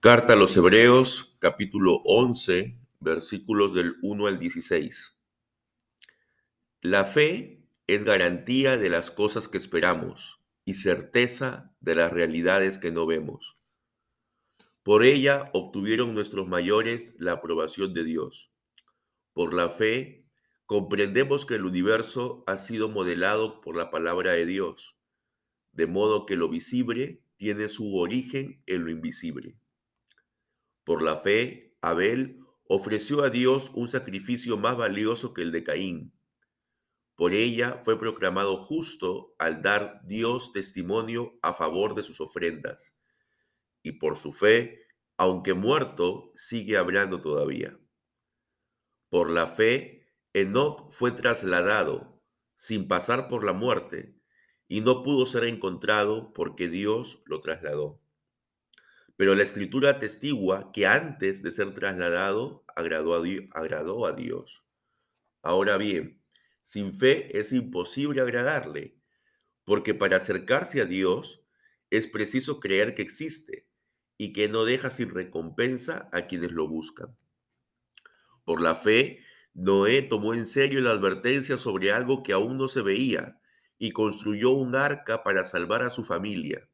Carta a los Hebreos, capítulo 11, versículos del 1 al 16. La fe es garantía de las cosas que esperamos y certeza de las realidades que no vemos. Por ella obtuvieron nuestros mayores la aprobación de Dios. Por la fe comprendemos que el universo ha sido modelado por la palabra de Dios, de modo que lo visible tiene su origen en lo invisible. Por la fe, Abel ofreció a Dios un sacrificio más valioso que el de Caín. Por ella fue proclamado justo al dar Dios testimonio a favor de sus ofrendas. Y por su fe, aunque muerto, sigue hablando todavía. Por la fe, Enoch fue trasladado sin pasar por la muerte y no pudo ser encontrado porque Dios lo trasladó. Pero la escritura atestigua que antes de ser trasladado agradó a, Dios, agradó a Dios. Ahora bien, sin fe es imposible agradarle, porque para acercarse a Dios es preciso creer que existe y que no deja sin recompensa a quienes lo buscan. Por la fe, Noé tomó en serio la advertencia sobre algo que aún no se veía y construyó un arca para salvar a su familia.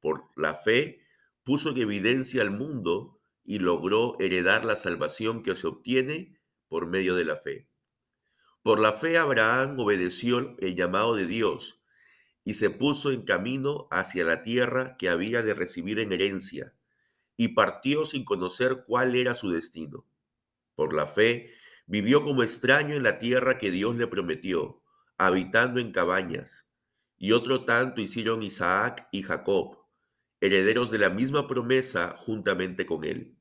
Por la fe, puso en evidencia al mundo y logró heredar la salvación que se obtiene por medio de la fe. Por la fe Abraham obedeció el llamado de Dios y se puso en camino hacia la tierra que había de recibir en herencia, y partió sin conocer cuál era su destino. Por la fe vivió como extraño en la tierra que Dios le prometió, habitando en cabañas, y otro tanto hicieron Isaac y Jacob herederos de la misma promesa juntamente con él,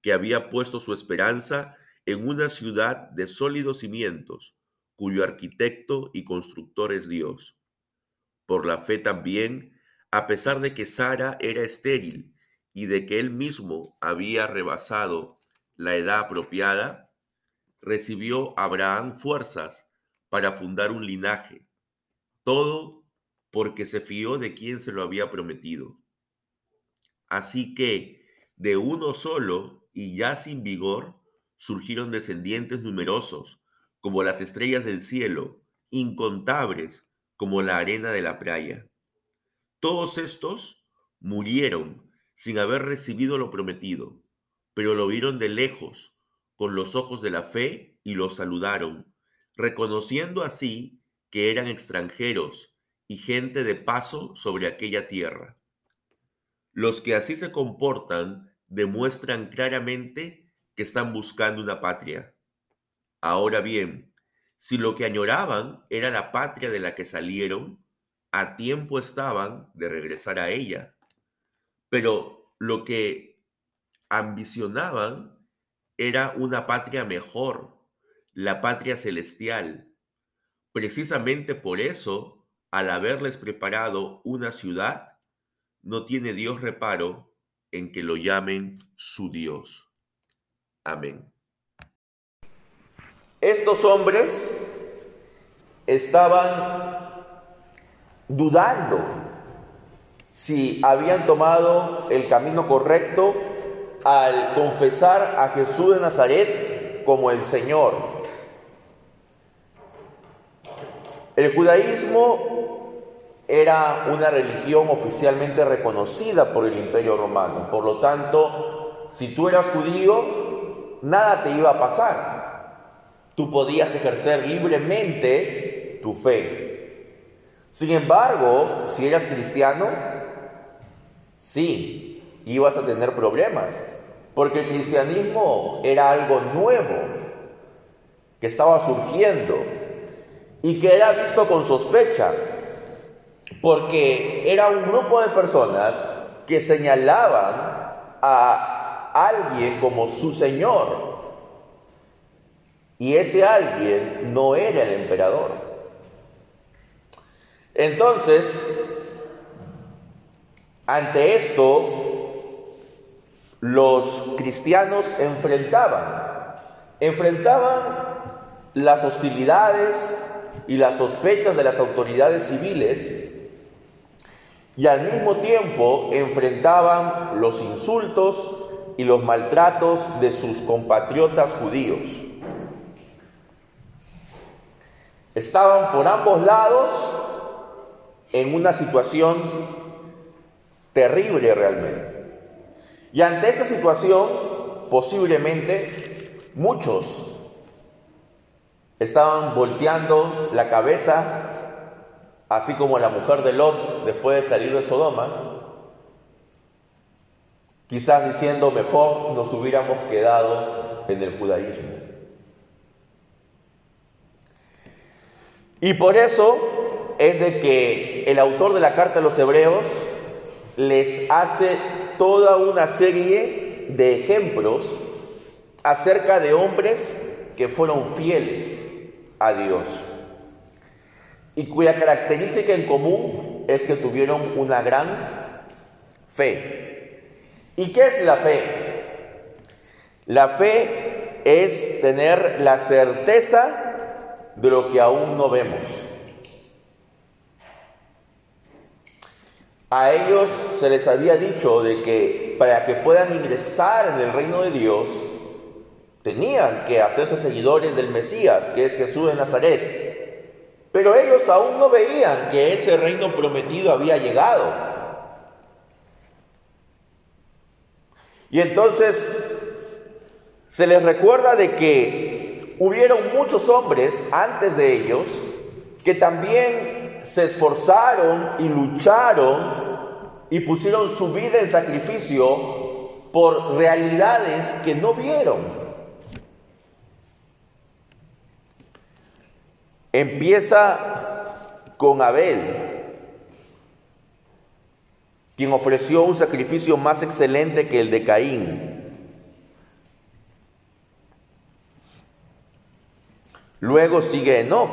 que había puesto su esperanza en una ciudad de sólidos cimientos, cuyo arquitecto y constructor es Dios. Por la fe también, a pesar de que Sara era estéril y de que él mismo había rebasado la edad apropiada, recibió Abraham fuerzas para fundar un linaje, todo porque se fió de quien se lo había prometido. Así que de uno solo y ya sin vigor surgieron descendientes numerosos, como las estrellas del cielo, incontables como la arena de la playa. Todos estos murieron sin haber recibido lo prometido, pero lo vieron de lejos, con los ojos de la fe, y lo saludaron, reconociendo así que eran extranjeros y gente de paso sobre aquella tierra. Los que así se comportan demuestran claramente que están buscando una patria. Ahora bien, si lo que añoraban era la patria de la que salieron, a tiempo estaban de regresar a ella. Pero lo que ambicionaban era una patria mejor, la patria celestial. Precisamente por eso, al haberles preparado una ciudad, no tiene Dios reparo en que lo llamen su Dios. Amén. Estos hombres estaban dudando si habían tomado el camino correcto al confesar a Jesús de Nazaret como el Señor. El judaísmo era una religión oficialmente reconocida por el imperio romano. Por lo tanto, si tú eras judío, nada te iba a pasar. Tú podías ejercer libremente tu fe. Sin embargo, si eras cristiano, sí, ibas a tener problemas, porque el cristianismo era algo nuevo que estaba surgiendo y que era visto con sospecha porque era un grupo de personas que señalaban a alguien como su Señor. Y ese alguien no era el emperador. Entonces, ante esto, los cristianos enfrentaban, enfrentaban las hostilidades y las sospechas de las autoridades civiles y al mismo tiempo enfrentaban los insultos y los maltratos de sus compatriotas judíos. Estaban por ambos lados en una situación terrible realmente. Y ante esta situación, posiblemente muchos estaban volteando la cabeza, así como la mujer de Lot después de salir de Sodoma, quizás diciendo mejor nos hubiéramos quedado en el judaísmo. Y por eso es de que el autor de la carta a los hebreos les hace toda una serie de ejemplos acerca de hombres que fueron fieles a Dios y cuya característica en común es que tuvieron una gran fe. ¿Y qué es la fe? La fe es tener la certeza de lo que aún no vemos. A ellos se les había dicho de que para que puedan ingresar en el reino de Dios, tenían que hacerse seguidores del Mesías, que es Jesús de Nazaret. Pero ellos aún no veían que ese reino prometido había llegado. Y entonces se les recuerda de que hubieron muchos hombres antes de ellos que también se esforzaron y lucharon y pusieron su vida en sacrificio por realidades que no vieron. Empieza con Abel, quien ofreció un sacrificio más excelente que el de Caín. Luego sigue Enoch.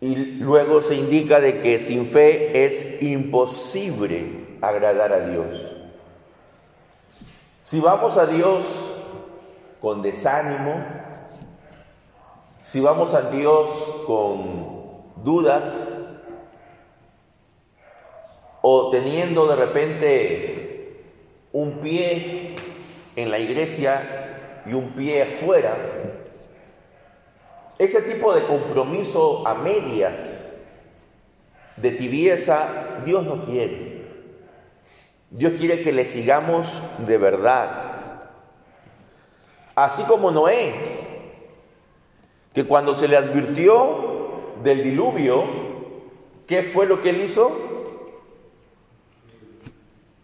Y luego se indica de que sin fe es imposible agradar a Dios. Si vamos a Dios con desánimo, si vamos a Dios con dudas o teniendo de repente un pie en la iglesia y un pie afuera, ese tipo de compromiso a medias, de tibieza, Dios no quiere. Dios quiere que le sigamos de verdad. Así como Noé, que cuando se le advirtió del diluvio, ¿qué fue lo que él hizo?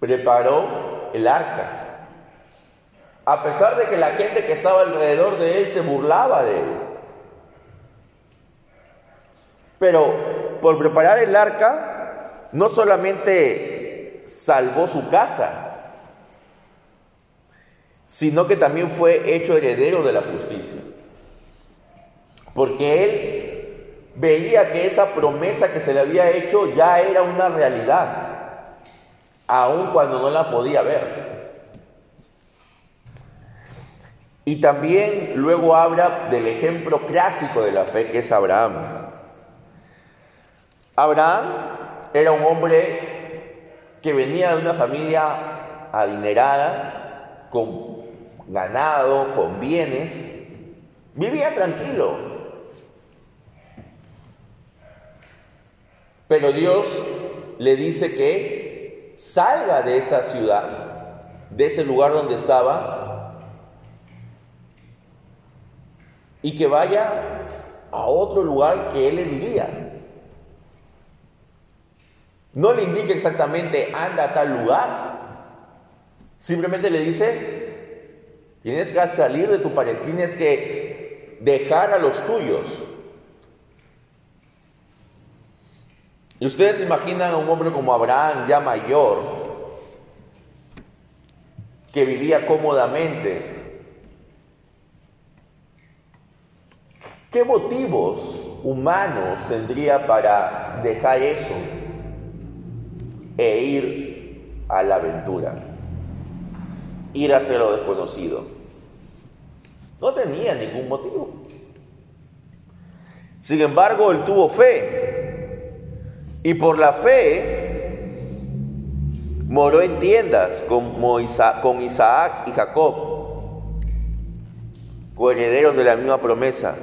Preparó el arca. A pesar de que la gente que estaba alrededor de él se burlaba de él. Pero por preparar el arca, no solamente salvó su casa, sino que también fue hecho heredero de la justicia. Porque él veía que esa promesa que se le había hecho ya era una realidad, aun cuando no la podía ver. Y también luego habla del ejemplo clásico de la fe que es Abraham. Abraham era un hombre que venía de una familia adinerada, con ganado, con bienes, vivía tranquilo. Pero Dios le dice que salga de esa ciudad, de ese lugar donde estaba, y que vaya a otro lugar que Él le diría. No le indica exactamente anda a tal lugar, simplemente le dice Tienes que salir de tu pared, tienes que dejar a los tuyos. Y ustedes imaginan a un hombre como Abraham, ya mayor, que vivía cómodamente. ¿Qué motivos humanos tendría para dejar eso e ir a la aventura? Ir hacia lo desconocido. No tenía ningún motivo. Sin embargo, él tuvo fe. Y por la fe moró en tiendas con, con Isaac y Jacob, coherederos de la misma promesa.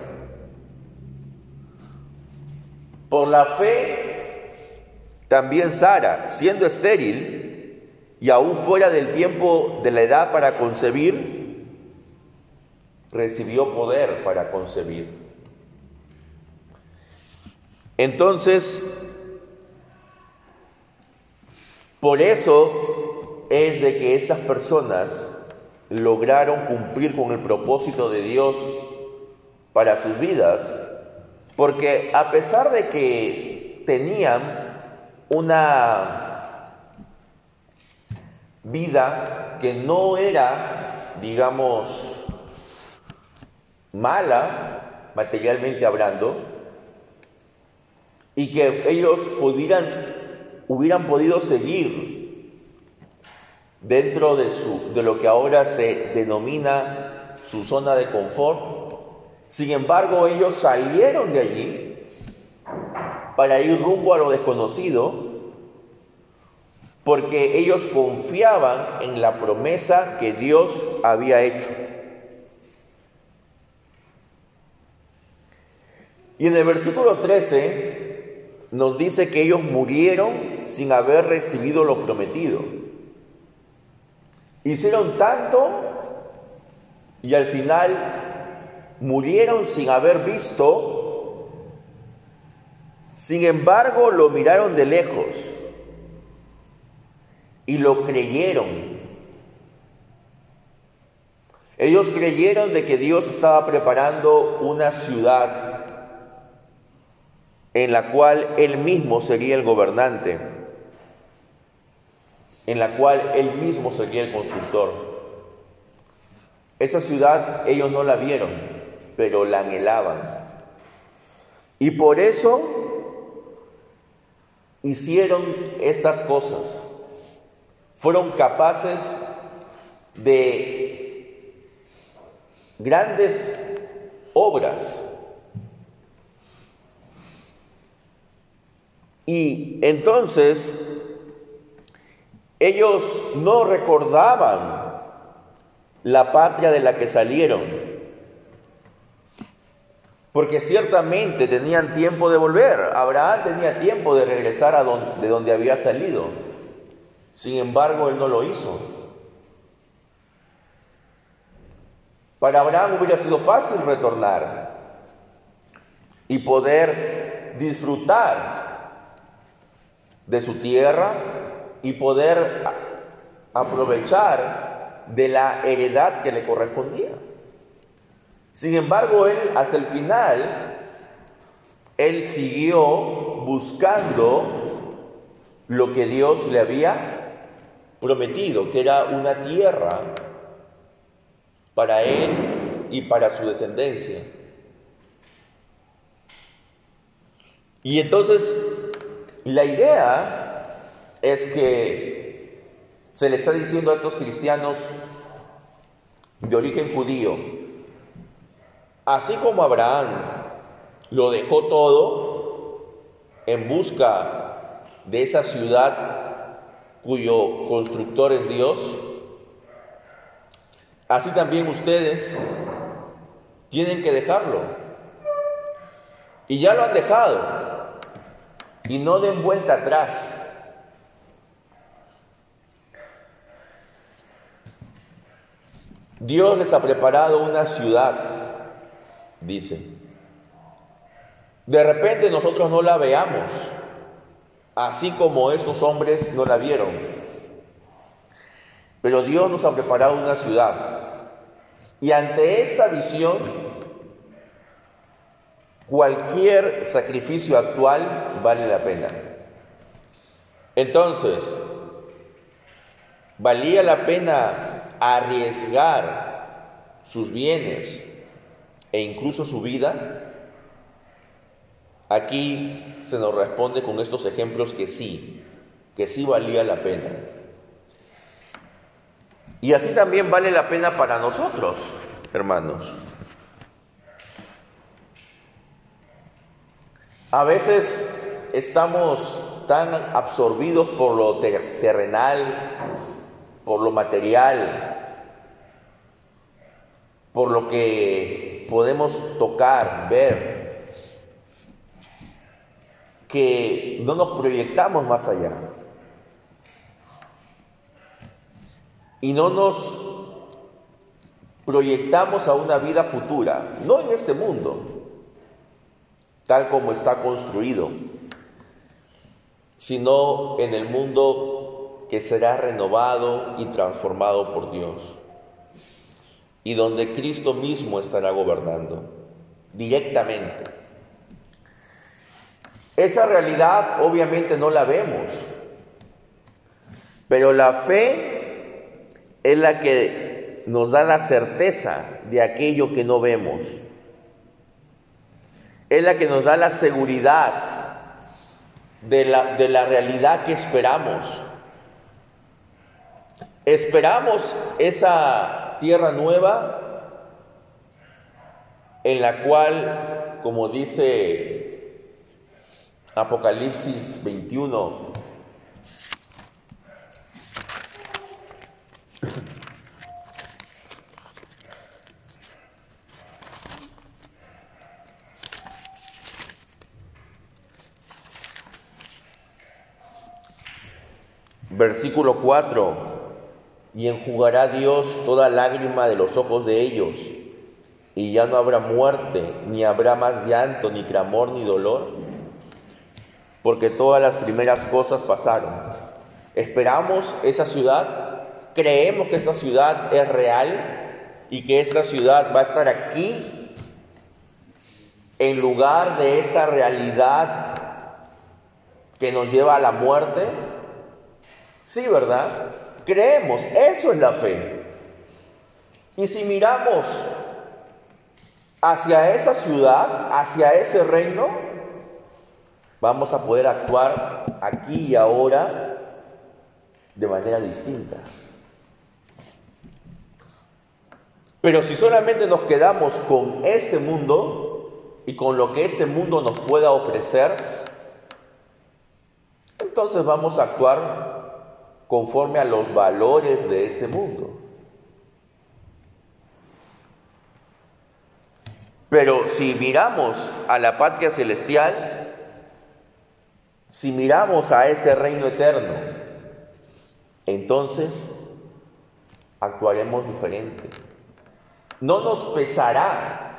Por la fe, también Sara, siendo estéril y aún fuera del tiempo de la edad para concebir, recibió poder para concebir. Entonces, por eso es de que estas personas lograron cumplir con el propósito de Dios para sus vidas, porque a pesar de que tenían una vida que no era, digamos, mala, materialmente hablando, y que ellos pudieran hubieran podido seguir dentro de, su, de lo que ahora se denomina su zona de confort. Sin embargo, ellos salieron de allí para ir rumbo a lo desconocido, porque ellos confiaban en la promesa que Dios había hecho. Y en el versículo 13 nos dice que ellos murieron sin haber recibido lo prometido. Hicieron tanto y al final murieron sin haber visto, sin embargo lo miraron de lejos y lo creyeron. Ellos creyeron de que Dios estaba preparando una ciudad en la cual él mismo sería el gobernante, en la cual él mismo sería el constructor. Esa ciudad ellos no la vieron, pero la anhelaban. Y por eso hicieron estas cosas. Fueron capaces de grandes obras Y entonces ellos no recordaban la patria de la que salieron, porque ciertamente tenían tiempo de volver. Abraham tenía tiempo de regresar a donde, de donde había salido. Sin embargo, él no lo hizo. Para Abraham hubiera sido fácil retornar y poder disfrutar de su tierra y poder aprovechar de la heredad que le correspondía. Sin embargo, él hasta el final, él siguió buscando lo que Dios le había prometido, que era una tierra para él y para su descendencia. Y entonces la idea es que se le está diciendo a estos cristianos de origen judío, así como Abraham lo dejó todo en busca de esa ciudad cuyo constructor es Dios, así también ustedes tienen que dejarlo. Y ya lo han dejado y no den vuelta atrás. Dios les ha preparado una ciudad, dice. De repente nosotros no la veamos, así como estos hombres no la vieron. Pero Dios nos ha preparado una ciudad. Y ante esta visión, Cualquier sacrificio actual vale la pena. Entonces, ¿valía la pena arriesgar sus bienes e incluso su vida? Aquí se nos responde con estos ejemplos que sí, que sí valía la pena. Y así también vale la pena para nosotros, hermanos. A veces estamos tan absorbidos por lo terrenal, por lo material, por lo que podemos tocar, ver, que no nos proyectamos más allá. Y no nos proyectamos a una vida futura, no en este mundo, tal como está construido, sino en el mundo que será renovado y transformado por Dios, y donde Cristo mismo estará gobernando directamente. Esa realidad obviamente no la vemos, pero la fe es la que nos da la certeza de aquello que no vemos. Es la que nos da la seguridad de la, de la realidad que esperamos. Esperamos esa tierra nueva en la cual, como dice Apocalipsis 21, Versículo 4. Y enjugará Dios toda lágrima de los ojos de ellos, y ya no habrá muerte, ni habrá más llanto, ni clamor, ni dolor, porque todas las primeras cosas pasaron. Esperamos esa ciudad, creemos que esta ciudad es real y que esta ciudad va a estar aquí en lugar de esta realidad que nos lleva a la muerte Sí, ¿verdad? Creemos, eso es la fe. Y si miramos hacia esa ciudad, hacia ese reino, vamos a poder actuar aquí y ahora de manera distinta. Pero si solamente nos quedamos con este mundo y con lo que este mundo nos pueda ofrecer, entonces vamos a actuar conforme a los valores de este mundo. Pero si miramos a la patria celestial, si miramos a este reino eterno, entonces actuaremos diferente. No nos pesará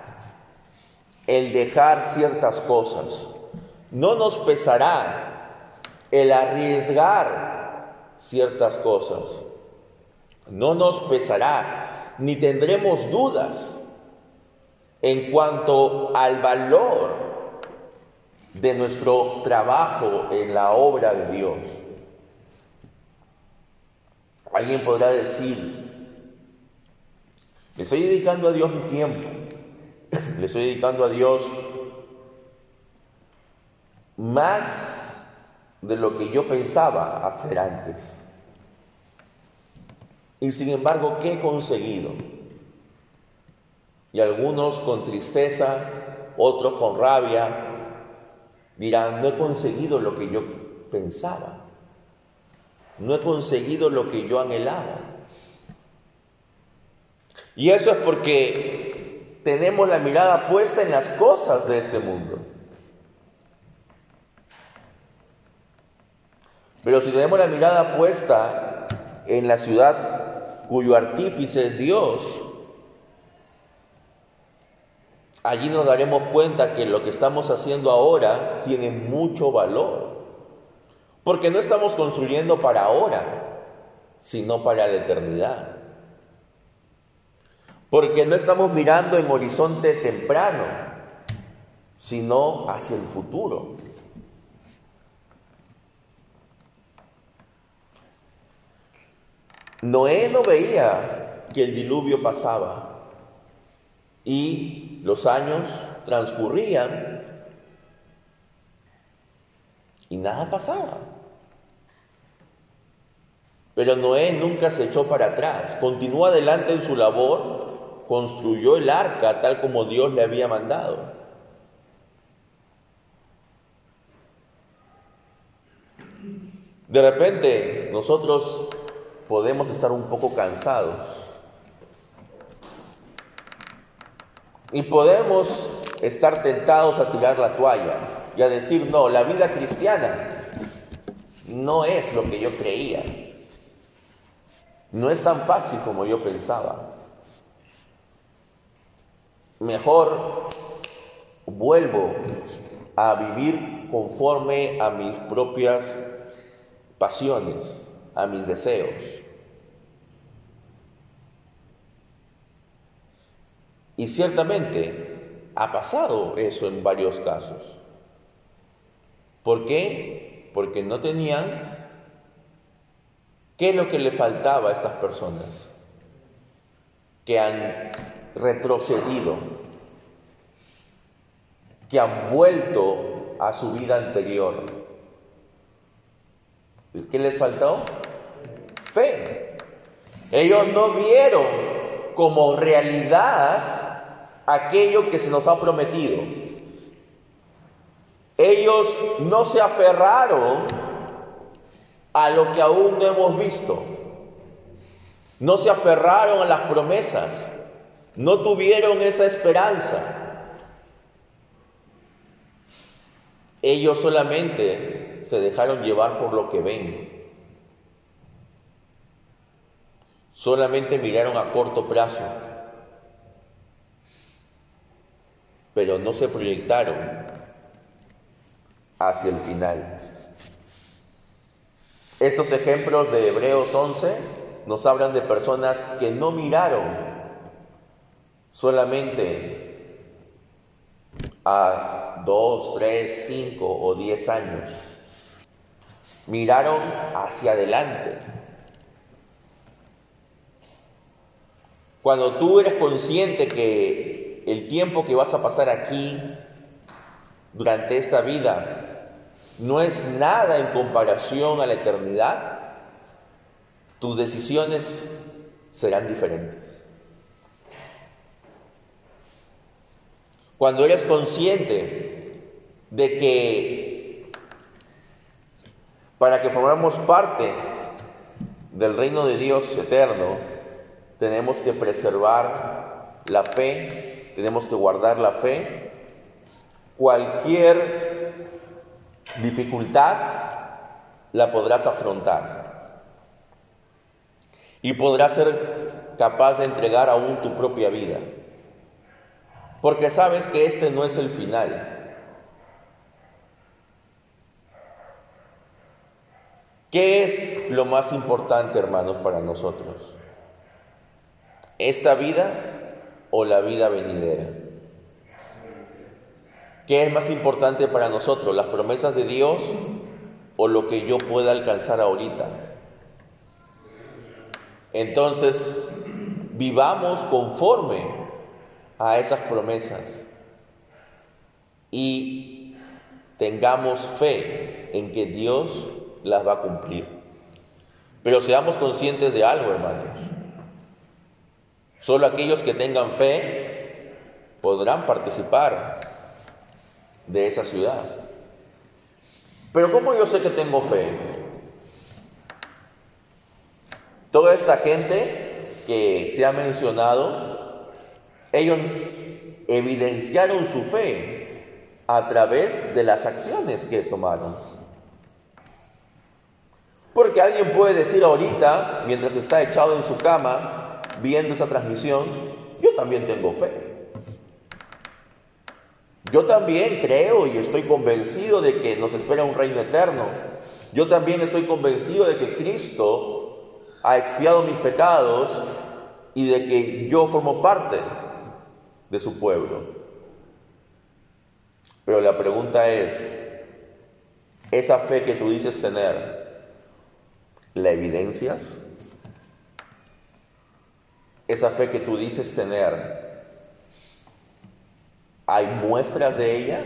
el dejar ciertas cosas. No nos pesará el arriesgar ciertas cosas. No nos pesará, ni tendremos dudas en cuanto al valor de nuestro trabajo en la obra de Dios. Alguien podrá decir, le estoy dedicando a Dios mi tiempo, le estoy dedicando a Dios más de lo que yo pensaba hacer antes. Y sin embargo, ¿qué he conseguido? Y algunos con tristeza, otros con rabia, dirán, no he conseguido lo que yo pensaba. No he conseguido lo que yo anhelaba. Y eso es porque tenemos la mirada puesta en las cosas de este mundo. Pero si tenemos la mirada puesta en la ciudad cuyo artífice es Dios, allí nos daremos cuenta que lo que estamos haciendo ahora tiene mucho valor. Porque no estamos construyendo para ahora, sino para la eternidad. Porque no estamos mirando en horizonte temprano, sino hacia el futuro. Noé no veía que el diluvio pasaba y los años transcurrían y nada pasaba. Pero Noé nunca se echó para atrás, continuó adelante en su labor, construyó el arca tal como Dios le había mandado. De repente nosotros podemos estar un poco cansados y podemos estar tentados a tirar la toalla y a decir, no, la vida cristiana no es lo que yo creía, no es tan fácil como yo pensaba. Mejor vuelvo a vivir conforme a mis propias pasiones, a mis deseos. Y ciertamente ha pasado eso en varios casos. ¿Por qué? Porque no tenían qué es lo que le faltaba a estas personas que han retrocedido, que han vuelto a su vida anterior ¿Qué les faltó? Fe. Ellos no vieron como realidad aquello que se nos ha prometido. Ellos no se aferraron a lo que aún no hemos visto. No se aferraron a las promesas. No tuvieron esa esperanza. Ellos solamente se dejaron llevar por lo que ven. Solamente miraron a corto plazo, pero no se proyectaron hacia el final. Estos ejemplos de Hebreos 11 nos hablan de personas que no miraron solamente a dos, tres, cinco o diez años, miraron hacia adelante. Cuando tú eres consciente que el tiempo que vas a pasar aquí, durante esta vida, no es nada en comparación a la eternidad, tus decisiones serán diferentes. Cuando eres consciente de que para que formemos parte del reino de Dios eterno, tenemos que preservar la fe, tenemos que guardar la fe. Cualquier dificultad la podrás afrontar y podrás ser capaz de entregar aún tu propia vida, porque sabes que este no es el final. ¿Qué es lo más importante, hermanos, para nosotros? ¿Esta vida o la vida venidera? ¿Qué es más importante para nosotros, las promesas de Dios o lo que yo pueda alcanzar ahorita? Entonces, vivamos conforme a esas promesas y tengamos fe en que Dios las va a cumplir. Pero seamos conscientes de algo, hermanos. Solo aquellos que tengan fe podrán participar de esa ciudad. Pero ¿cómo yo sé que tengo fe? Toda esta gente que se ha mencionado, ellos evidenciaron su fe a través de las acciones que tomaron. Porque alguien puede decir ahorita, mientras está echado en su cama, viendo esa transmisión, yo también tengo fe. Yo también creo y estoy convencido de que nos espera un reino eterno. Yo también estoy convencido de que Cristo ha expiado mis pecados y de que yo formo parte de su pueblo. Pero la pregunta es, esa fe que tú dices tener, ¿La evidencias? Esa fe que tú dices tener, ¿hay muestras de ella?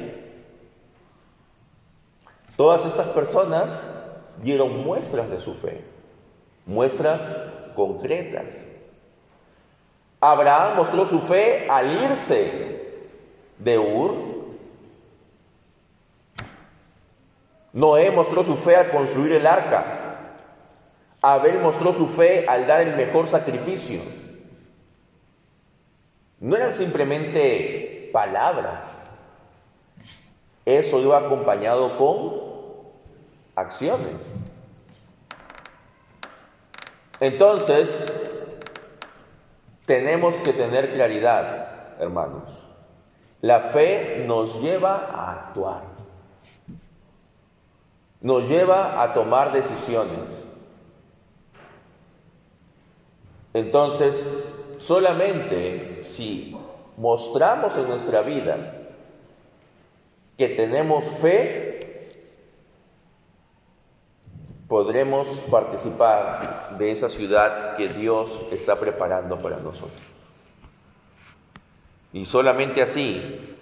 Todas estas personas dieron muestras de su fe, muestras concretas. Abraham mostró su fe al irse de Ur. Noé mostró su fe al construir el arca. Abel mostró su fe al dar el mejor sacrificio. No eran simplemente palabras. Eso iba acompañado con acciones. Entonces, tenemos que tener claridad, hermanos. La fe nos lleva a actuar. Nos lleva a tomar decisiones. Entonces, solamente si mostramos en nuestra vida que tenemos fe, podremos participar de esa ciudad que Dios está preparando para nosotros. Y solamente así,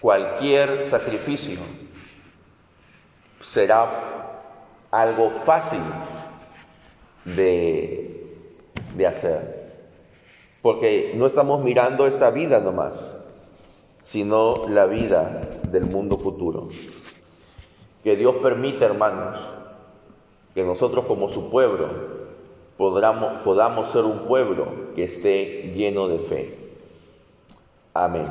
cualquier sacrificio será algo fácil de, de hacer. Porque no estamos mirando esta vida nomás, sino la vida del mundo futuro. Que Dios permita, hermanos, que nosotros como su pueblo podamos, podamos ser un pueblo que esté lleno de fe. Amén.